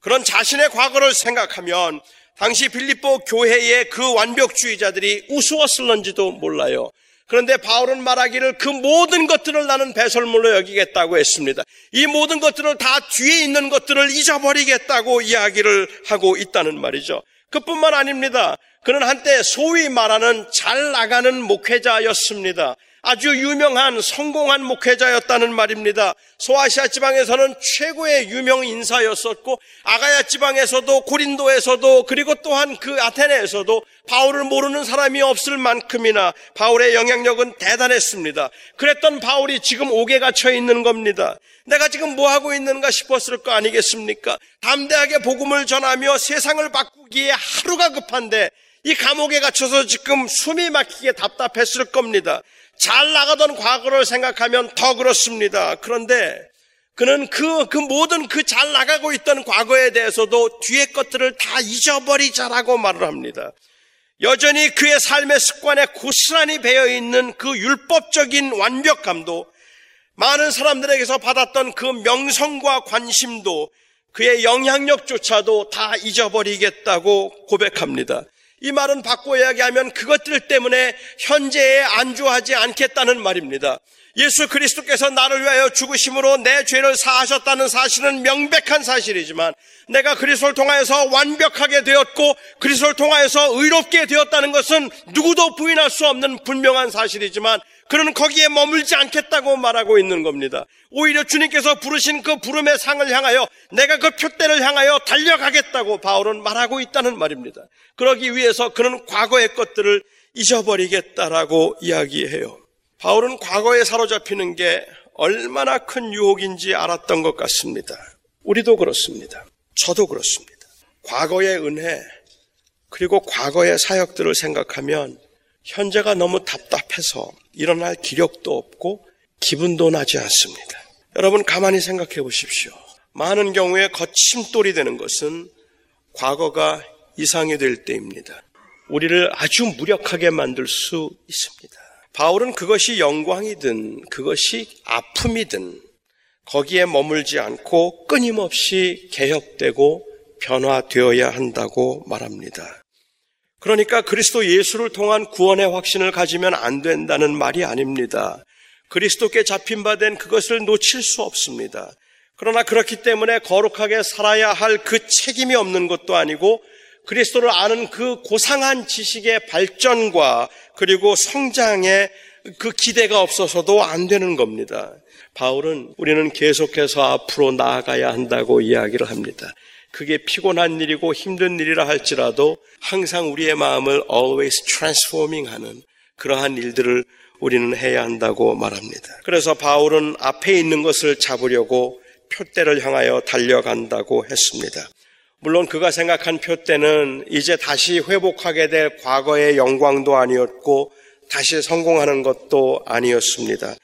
그런 자신의 과거를 생각하면 당시 빌립보 교회의 그 완벽주의자들이 우스웠을런지도 몰라요. 그런데 바울은 말하기를 그 모든 것들을 나는 배설물로 여기겠다고 했습니다. 이 모든 것들을 다 뒤에 있는 것들을 잊어버리겠다고 이야기를 하고 있다는 말이죠. 그뿐만 아닙니다. 그는 한때 소위 말하는 잘 나가는 목회자였습니다. 아주 유명한 성공한 목회자였다는 말입니다. 소아시아 지방에서는 최고의 유명 인사였었고 아가야 지방에서도 고린도에서도 그리고 또한 그 아테네에서도 바울을 모르는 사람이 없을 만큼이나 바울의 영향력은 대단했습니다. 그랬던 바울이 지금 옥에 갇혀 있는 겁니다. 내가 지금 뭐 하고 있는가 싶었을 거 아니겠습니까? 담대하게 복음을 전하며 세상을 바꾸기에 하루가 급한데 이 감옥에 갇혀서 지금 숨이 막히게 답답했을 겁니다. 잘 나가던 과거를 생각하면 더 그렇습니다. 그런데 그는 그, 그 모든 그 잘 나가고 있던 과거에 대해서도 뒤의 것들을 다 잊어버리자라고 말을 합니다. 여전히 그의 삶의 습관에 고스란히 배어 있는 그 율법적인 완벽함도 많은 사람들에게서 받았던 그 명성과 관심도 그의 영향력조차도 다 잊어버리겠다고 고백합니다. 이 말은 바꿔 이야기하면 그것들 때문에 현재에 안주하지 않겠다는 말입니다. 예수 그리스도께서 나를 위하여 죽으심으로 내 죄를 사하셨다는 사실은 명백한 사실이지만 내가 그리스도를 통하여서 완벽하게 되었고 그리스도를 통하여서 의롭게 되었다는 것은 누구도 부인할 수 없는 분명한 사실이지만 그는 거기에 머물지 않겠다고 말하고 있는 겁니다. 오히려 주님께서 부르신 그 부름의 상을 향하여 내가 그 표대를 향하여 달려가겠다고 바울은 말하고 있다는 말입니다. 그러기 위해서 그는 과거의 것들을 잊어버리겠다라고 이야기해요. 바울은 과거에 사로잡히는 게 얼마나 큰 유혹인지 알았던 것 같습니다. 우리도 그렇습니다. 저도 그렇습니다. 과거의 은혜, 그리고 과거의 사역들을 생각하면 현재가 너무 답답해서 일어날 기력도 없고 기분도 나지 않습니다. 여러분 가만히 생각해 보십시오. 많은 경우에 거침돌이 되는 것은 과거가 이상이 될 때입니다. 우리를 아주 무력하게 만들 수 있습니다. 바울은 그것이 영광이든 그것이 아픔이든 거기에 머물지 않고 끊임없이 개혁되고 변화되어야 한다고 말합니다. 그러니까 그리스도 예수를 통한 구원의 확신을 가지면 안 된다는 말이 아닙니다. 그리스도께 잡힌 바 된 그것을 놓칠 수 없습니다. 그러나 그렇기 때문에 거룩하게 살아야 할 그 책임이 없는 것도 아니고 그리스도를 아는 그 고상한 지식의 발전과 그리고 성장에 그 기대가 없어서도 안 되는 겁니다. 바울은 우리는 계속해서 앞으로 나아가야 한다고 이야기를 합니다. 그게 피곤한 일이고 힘든 일이라 할지라도 항상 우리의 마음을 always transforming 하는 그러한 일들을 우리는 해야 한다고 말합니다. 그래서 바울은 앞에 있는 것을 잡으려고 표대를 향하여 달려간다고 했습니다. 물론 그가 생각한 표대는 이제 다시 회복하게 될 과거의 영광도 아니었고 다시 성공하는 것도 아니었습니다.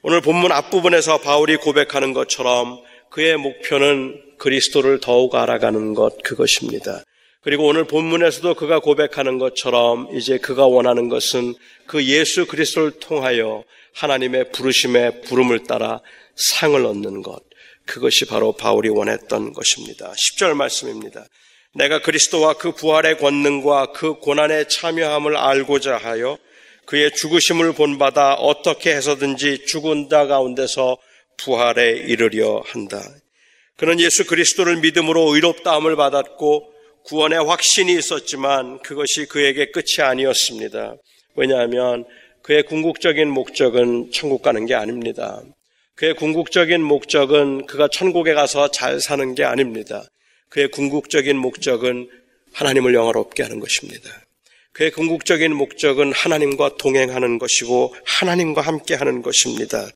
오늘 본문 앞부분에서 바울이 고백하는 것처럼 그의 목표는 그리스도를 더욱 알아가는 것 그것입니다. 그리고 오늘 본문에서도 그가 고백하는 것처럼 이제 그가 원하는 것은 그 예수 그리스도를 통하여 하나님의 부르심의 부름을 따라 상을 얻는 것. 그것이 바로 바울이 원했던 것입니다. 10절 말씀입니다. 내가 그리스도와 그 부활의 권능과 그 고난에 참여함을 알고자 하여 그의 죽으심을 본받아 어떻게 해서든지 죽은 자 가운데서 부활에 이르려 한다. 그는 예수 그리스도를 믿음으로 의롭다함을 받았고 구원의 확신이 있었지만 그것이 그에게 끝이 아니었습니다. 왜냐하면 그의 궁극적인 목적은 천국 가는 게 아닙니다. 그의 궁극적인 목적은 그가 천국에 가서 잘 사는 게 아닙니다. 그의 궁극적인 목적은 하나님을 영화롭게 하는 것입니다. 그의 궁극적인 목적은 하나님과 동행하는 것이고 하나님과 함께 하는 것입니다.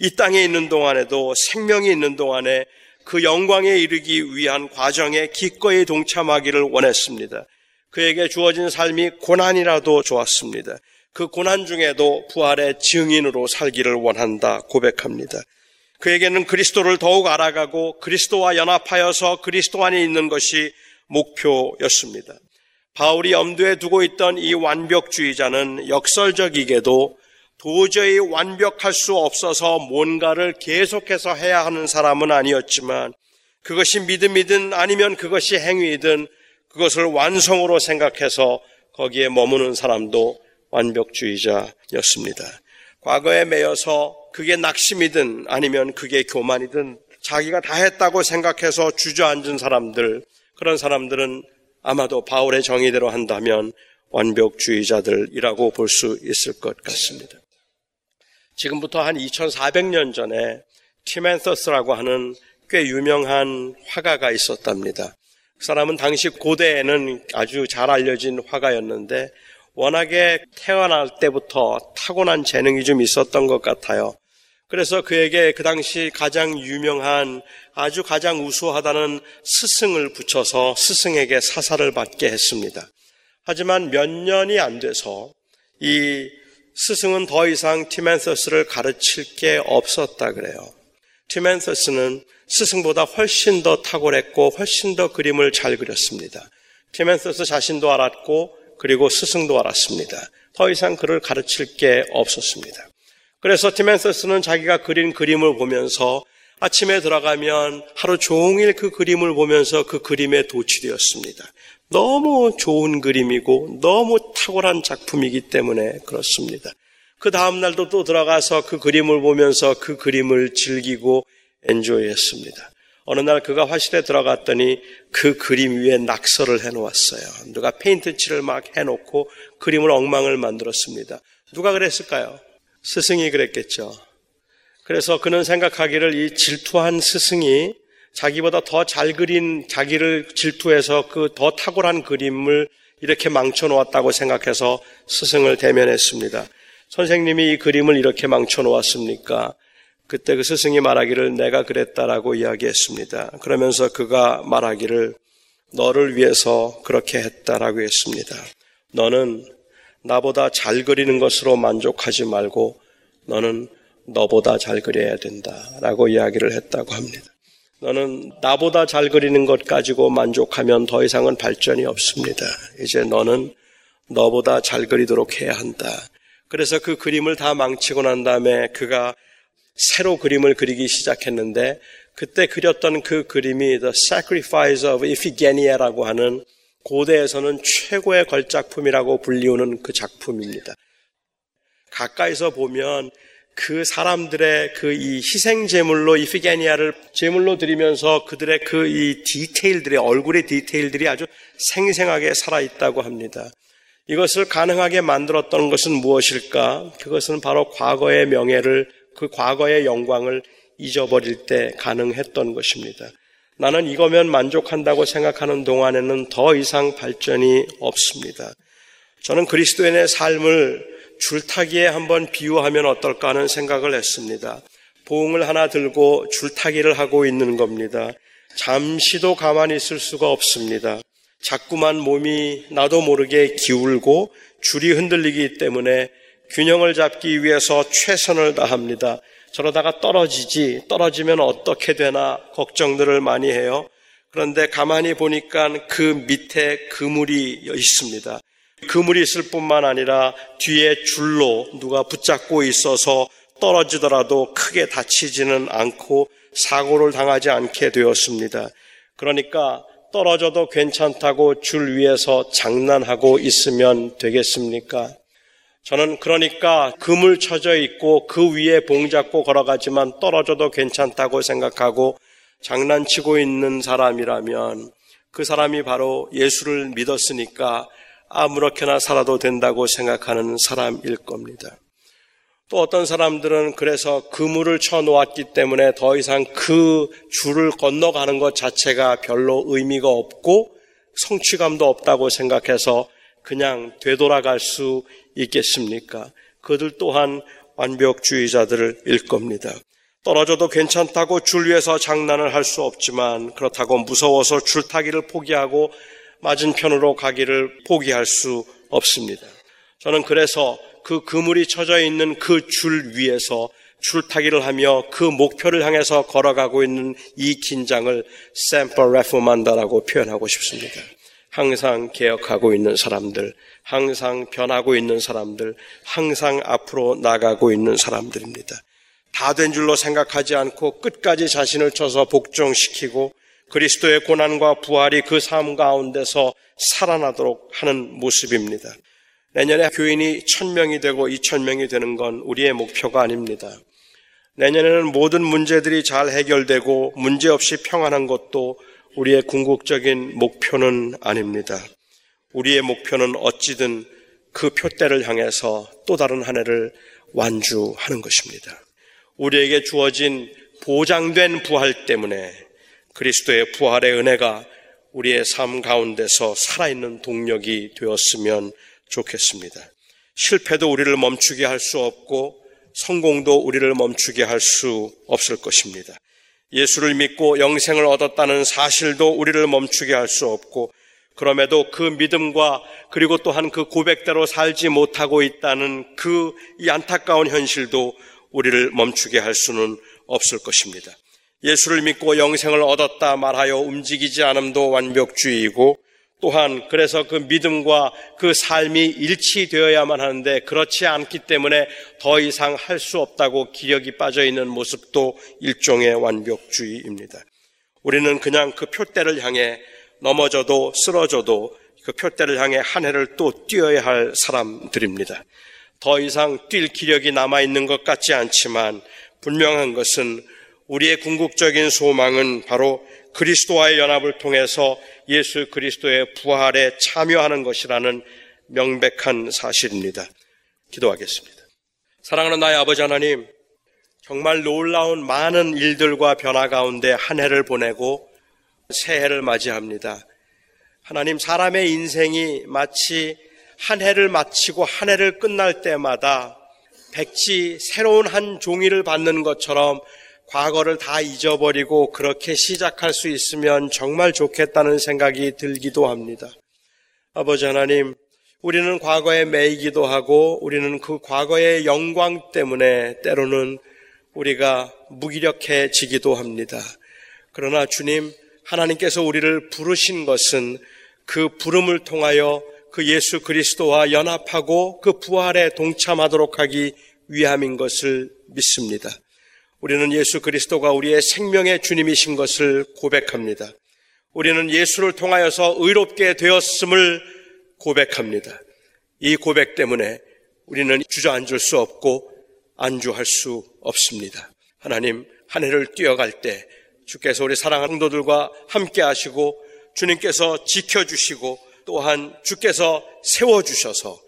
이 땅에 있는 동안에도 생명이 있는 동안에 그 영광에 이르기 위한 과정에 기꺼이 동참하기를 원했습니다. 그에게 주어진 삶이 고난이라도 좋았습니다. 그 고난 중에도 부활의 증인으로 살기를 원한다 고백합니다. 그에게는 그리스도를 더욱 알아가고 그리스도와 연합하여서 그리스도 안에 있는 것이 목표였습니다. 바울이 염두에 두고 있던 이 완벽주의자는 역설적이게도 도저히 완벽할 수 없어서 뭔가를 계속해서 해야 하는 사람은 아니었지만 그것이 믿음이든 아니면 그것이 행위이든 그것을 완성으로 생각해서 거기에 머무는 사람도 완벽주의자였습니다. 과거에 매여서 그게 낙심이든 아니면 그게 교만이든 자기가 다 했다고 생각해서 주저앉은 사람들, 그런 사람들은 아마도 바울의 정의대로 한다면 완벽주의자들이라고 볼 수 있을 것 같습니다. 지금부터 한 2400년 전에 티멘서스라고 하는 꽤 유명한 화가가 있었답니다. 그 사람은 당시 고대에는 아주 잘 알려진 화가였는데 워낙에 태어날 때부터 타고난 재능이 좀 있었던 것 같아요. 그래서 그에게 그 당시 가장 유명한 아주 가장 우수하다는 스승을 붙여서 스승에게 사사를 받게 했습니다. 하지만 몇 년이 안 돼서 이 스승은 더 이상 티멘서스를 가르칠 게 없었다 그래요. 티멘서스는 스승보다 훨씬 더 탁월했고 훨씬 더 그림을 잘 그렸습니다. 티멘서스 자신도 알았고 그리고 스승도 알았습니다. 더 이상 그를 가르칠 게 없었습니다. 그래서 티멘서스는 자기가 그린 그림을 보면서 아침에 들어가면 하루 종일 그 그림을 보면서 그 그림에 도취되었습니다. 너무 좋은 그림이고 너무 탁월한 작품이기 때문에 그렇습니다. 그 다음날도 또 들어가서 그 그림을 보면서 그 그림을 즐기고 엔조이했습니다. 어느 날 그가 화실에 들어갔더니 그 그림 위에 낙서를 해놓았어요. 누가 페인트 칠을 막 해놓고 그림을 엉망을 만들었습니다. 누가 그랬을까요? 스승이 그랬겠죠. 그래서 그는 생각하기를 이 질투한 스승이 자기보다 더 잘 그린 자기를 질투해서 그 더 탁월한 그림을 이렇게 망쳐 놓았다고 생각해서 스승을 대면했습니다. 선생님이 이 그림을 이렇게 망쳐 놓았습니까? 그때 그 스승이 말하기를 내가 그랬다라고 이야기했습니다. 그러면서 그가 말하기를 너를 위해서 그렇게 했다라고 했습니다. 너는 나보다 잘 그리는 것으로 만족하지 말고 너는 너보다 잘 그려야 된다라고 이야기를 했다고 합니다. 너는 나보다 잘 그리는 것 가지고 만족하면 더 이상은 발전이 없습니다. 이제 너는 너보다 잘 그리도록 해야 한다. 그래서 그 그림을 다 망치고 난 다음에 그가 새로 그림을 그리기 시작했는데 그때 그렸던 그 그림이 The Sacrifice of Iphigenia라고 하는 고대에서는 최고의 걸작품이라고 불리우는 그 작품입니다. 가까이서 보면 그 사람들의 그 이 희생 제물로 이피게니아를 제물로 드리면서 그들의 그 이 디테일들이 얼굴의 디테일들이 아주 생생하게 살아 있다고 합니다. 이것을 가능하게 만들었던 것은 무엇일까? 그것은 바로 과거의 명예를 그 과거의 영광을 잊어버릴 때 가능했던 것입니다. 나는 이거면 만족한다고 생각하는 동안에는 더 이상 발전이 없습니다. 저는 그리스도인의 삶을 줄타기에 한번 비유하면 어떨까 하는 생각을 했습니다. 봉을 하나 들고 줄타기를 하고 있는 겁니다. 잠시도 가만히 있을 수가 없습니다. 자꾸만 몸이 나도 모르게 기울고 줄이 흔들리기 때문에 균형을 잡기 위해서 최선을 다합니다. 저러다가 떨어지지, 떨어지면 어떻게 되나 걱정들을 많이 해요. 그런데 가만히 보니까 그 밑에 그물이 있습니다. 그물이 있을 뿐만 아니라 뒤에 줄로 누가 붙잡고 있어서 떨어지더라도 크게 다치지는 않고 사고를 당하지 않게 되었습니다. 그러니까 떨어져도 괜찮다고 줄 위에서 장난하고 있으면 되겠습니까? 저는 그러니까 그물 쳐져 있고 그 위에 봉 잡고 걸어가지만 떨어져도 괜찮다고 생각하고 장난치고 있는 사람이라면 그 사람이 바로 예수를 믿었으니까 아무렇게나 살아도 된다고 생각하는 사람일 겁니다. 또 어떤 사람들은 그래서 그물을 쳐 놓았기 때문에 더 이상 그 줄을 건너가는 것 자체가 별로 의미가 없고 성취감도 없다고 생각해서 그냥 되돌아갈 수 있겠습니까? 그들 또한 완벽주의자들일 겁니다. 떨어져도 괜찮다고 줄 위에서 장난을 할 수 없지만 그렇다고 무서워서 줄타기를 포기하고 맞은편으로 가기를 포기할 수 없습니다. 저는 그래서 그 그물이 쳐져 있는 그 줄 위에서 줄타기를 하며 그 목표를 향해서 걸어가고 있는 이 긴장을 샘플 레포만다라고 표현하고 싶습니다. 항상 개혁하고 있는 사람들, 항상 변하고 있는 사람들, 항상 앞으로 나가고 있는 사람들입니다. 다 된 줄로 생각하지 않고 끝까지 자신을 쳐서 복종시키고 그리스도의 고난과 부활이 그 삶 가운데서 살아나도록 하는 모습입니다. 내년에 교인이 천명이 되고 이천명이 되는 건 우리의 목표가 아닙니다. 내년에는 모든 문제들이 잘 해결되고 문제없이 평안한 것도 우리의 궁극적인 목표는 아닙니다. 우리의 목표는 어찌든 그 표대를 향해서 또 다른 한 해를 완주하는 것입니다. 우리에게 주어진 보장된 부활 때문에 그리스도의 부활의 은혜가 우리의 삶 가운데서 살아있는 동력이 되었으면 좋겠습니다. 실패도 우리를 멈추게 할 수 없고 성공도 우리를 멈추게 할 수 없을 것입니다. 예수를 믿고 영생을 얻었다는 사실도 우리를 멈추게 할 수 없고 그럼에도 그 믿음과 그리고 또한 그 고백대로 살지 못하고 있다는 그 이 안타까운 현실도 우리를 멈추게 할 수는 없을 것입니다. 예수를 믿고 영생을 얻었다 말하여 움직이지 않음도 완벽주의이고 또한 그래서 그 믿음과 그 삶이 일치되어야만 하는데 그렇지 않기 때문에 더 이상 할 수 없다고 기력이 빠져 있는 모습도 일종의 완벽주의입니다. 우리는 그냥 그 표대를 향해 넘어져도 쓰러져도 그 표대를 향해 한 해를 또 뛰어야 할 사람들입니다. 더 이상 뛸 기력이 남아 있는 것 같지 않지만 분명한 것은 우리의 궁극적인 소망은 바로 그리스도와의 연합을 통해서 예수 그리스도의 부활에 참여하는 것이라는 명백한 사실입니다. 기도하겠습니다. 사랑하는 나의 아버지 하나님, 정말 놀라운 많은 일들과 변화 가운데 한 해를 보내고 새해를 맞이합니다. 하나님, 사람의 인생이 마치 한 해를 마치고 한 해를 끝날 때마다 백지 새로운 한 종이를 받는 것처럼 과거를 다 잊어버리고 그렇게 시작할 수 있으면 정말 좋겠다는 생각이 들기도 합니다. 아버지 하나님, 우리는 과거에 매이기도 하고 우리는 그 과거의 영광 때문에 때로는 우리가 무기력해지기도 합니다. 그러나 주님, 하나님께서 우리를 부르신 것은 그 부름을 통하여 그 예수 그리스도와 연합하고 그 부활에 동참하도록 하기 위함인 것을 믿습니다. 우리는 예수 그리스도가 우리의 생명의 주님이신 것을 고백합니다. 우리는 예수를 통하여서 의롭게 되었음을 고백합니다. 이 고백 때문에 우리는 주저앉을 수 없고 안주할 수 없습니다. 하나님, 한 해를 뛰어갈 때 주께서 우리 사랑하는 성도들과 함께 하시고 주님께서 지켜주시고 또한 주께서 세워주셔서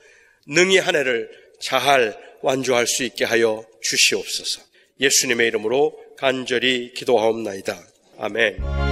능히 한 해를 잘 완주할 수 있게 하여 주시옵소서. 예수님의 이름으로 간절히 기도하옵나이다. 아멘.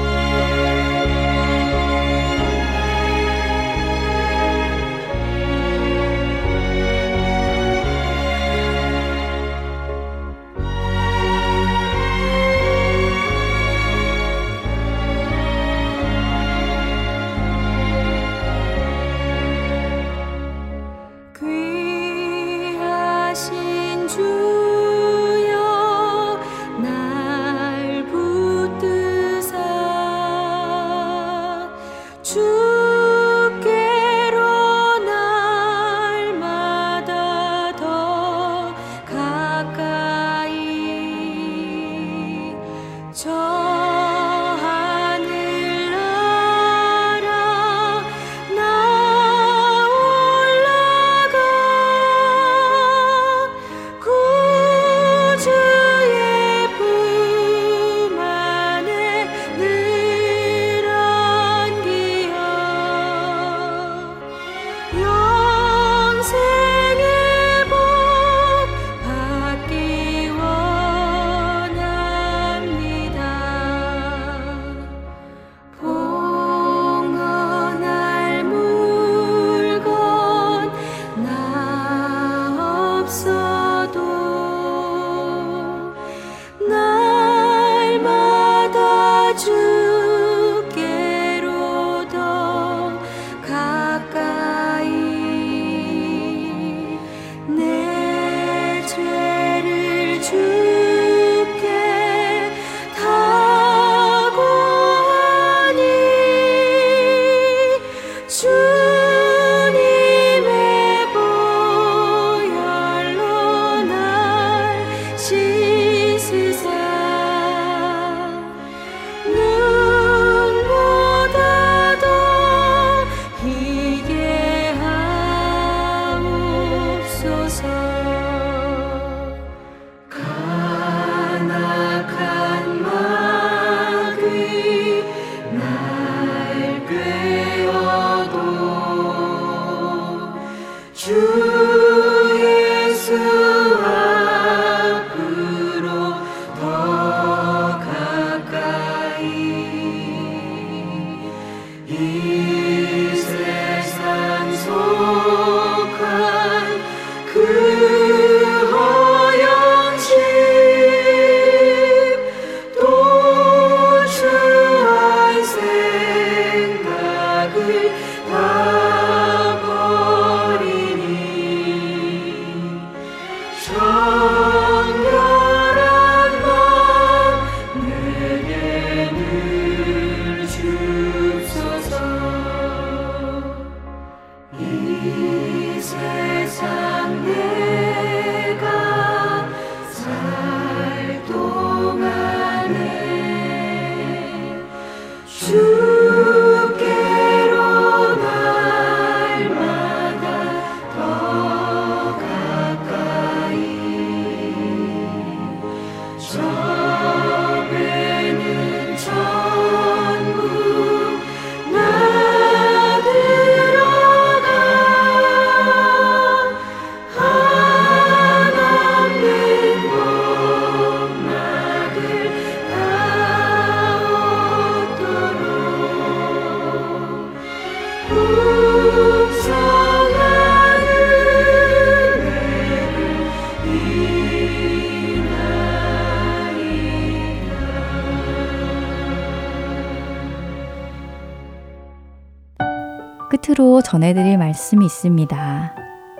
끝으로 전해드릴 말씀이 있습니다.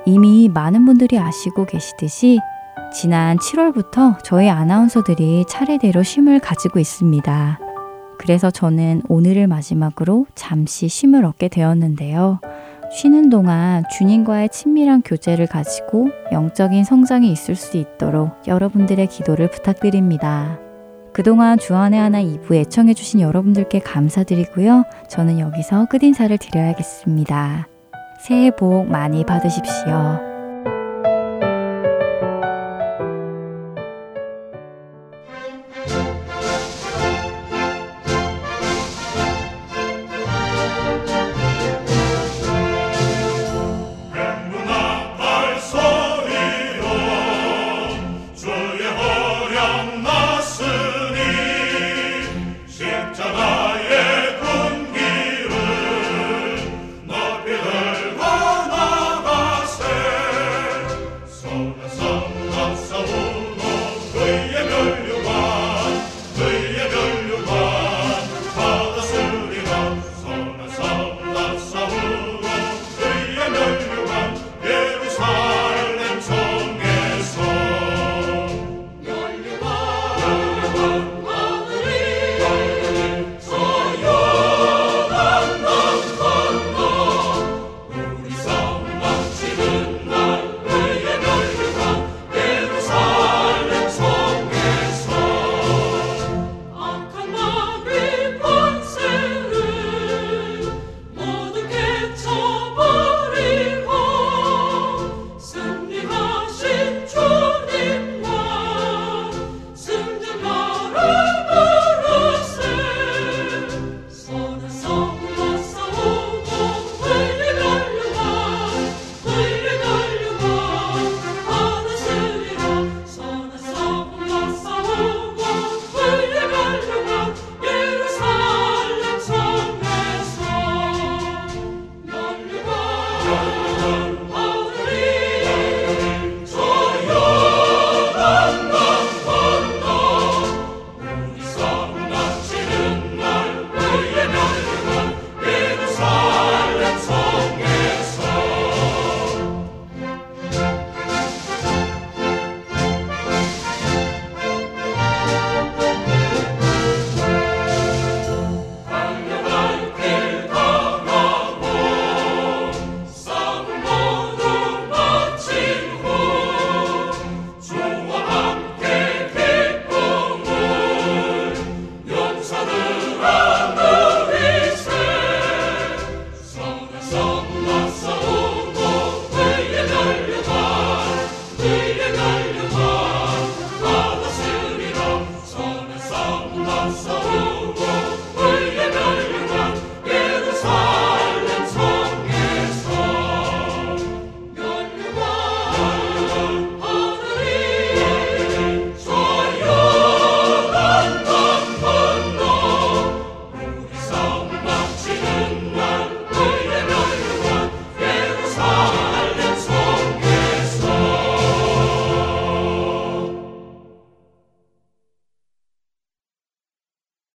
이미 많은 분들이 아시고 계시듯이 지난 7월부터 저희 아나운서들이 차례대로 쉼을 가지고 있습니다. 그래서 저는 오늘을 마지막으로 잠시 쉼을 얻게 되었는데요. 쉬는 동안 주님과의 친밀한 교제를 가지고 영적인 성장이 있을 수 있도록 여러분들의 기도를 부탁드립니다. 그동안 주안의 하나 2부 애청해주신 여러분들께 감사드리고요. 저는 여기서 끝인사를 드려야겠습니다. 새해 복 많이 받으십시오.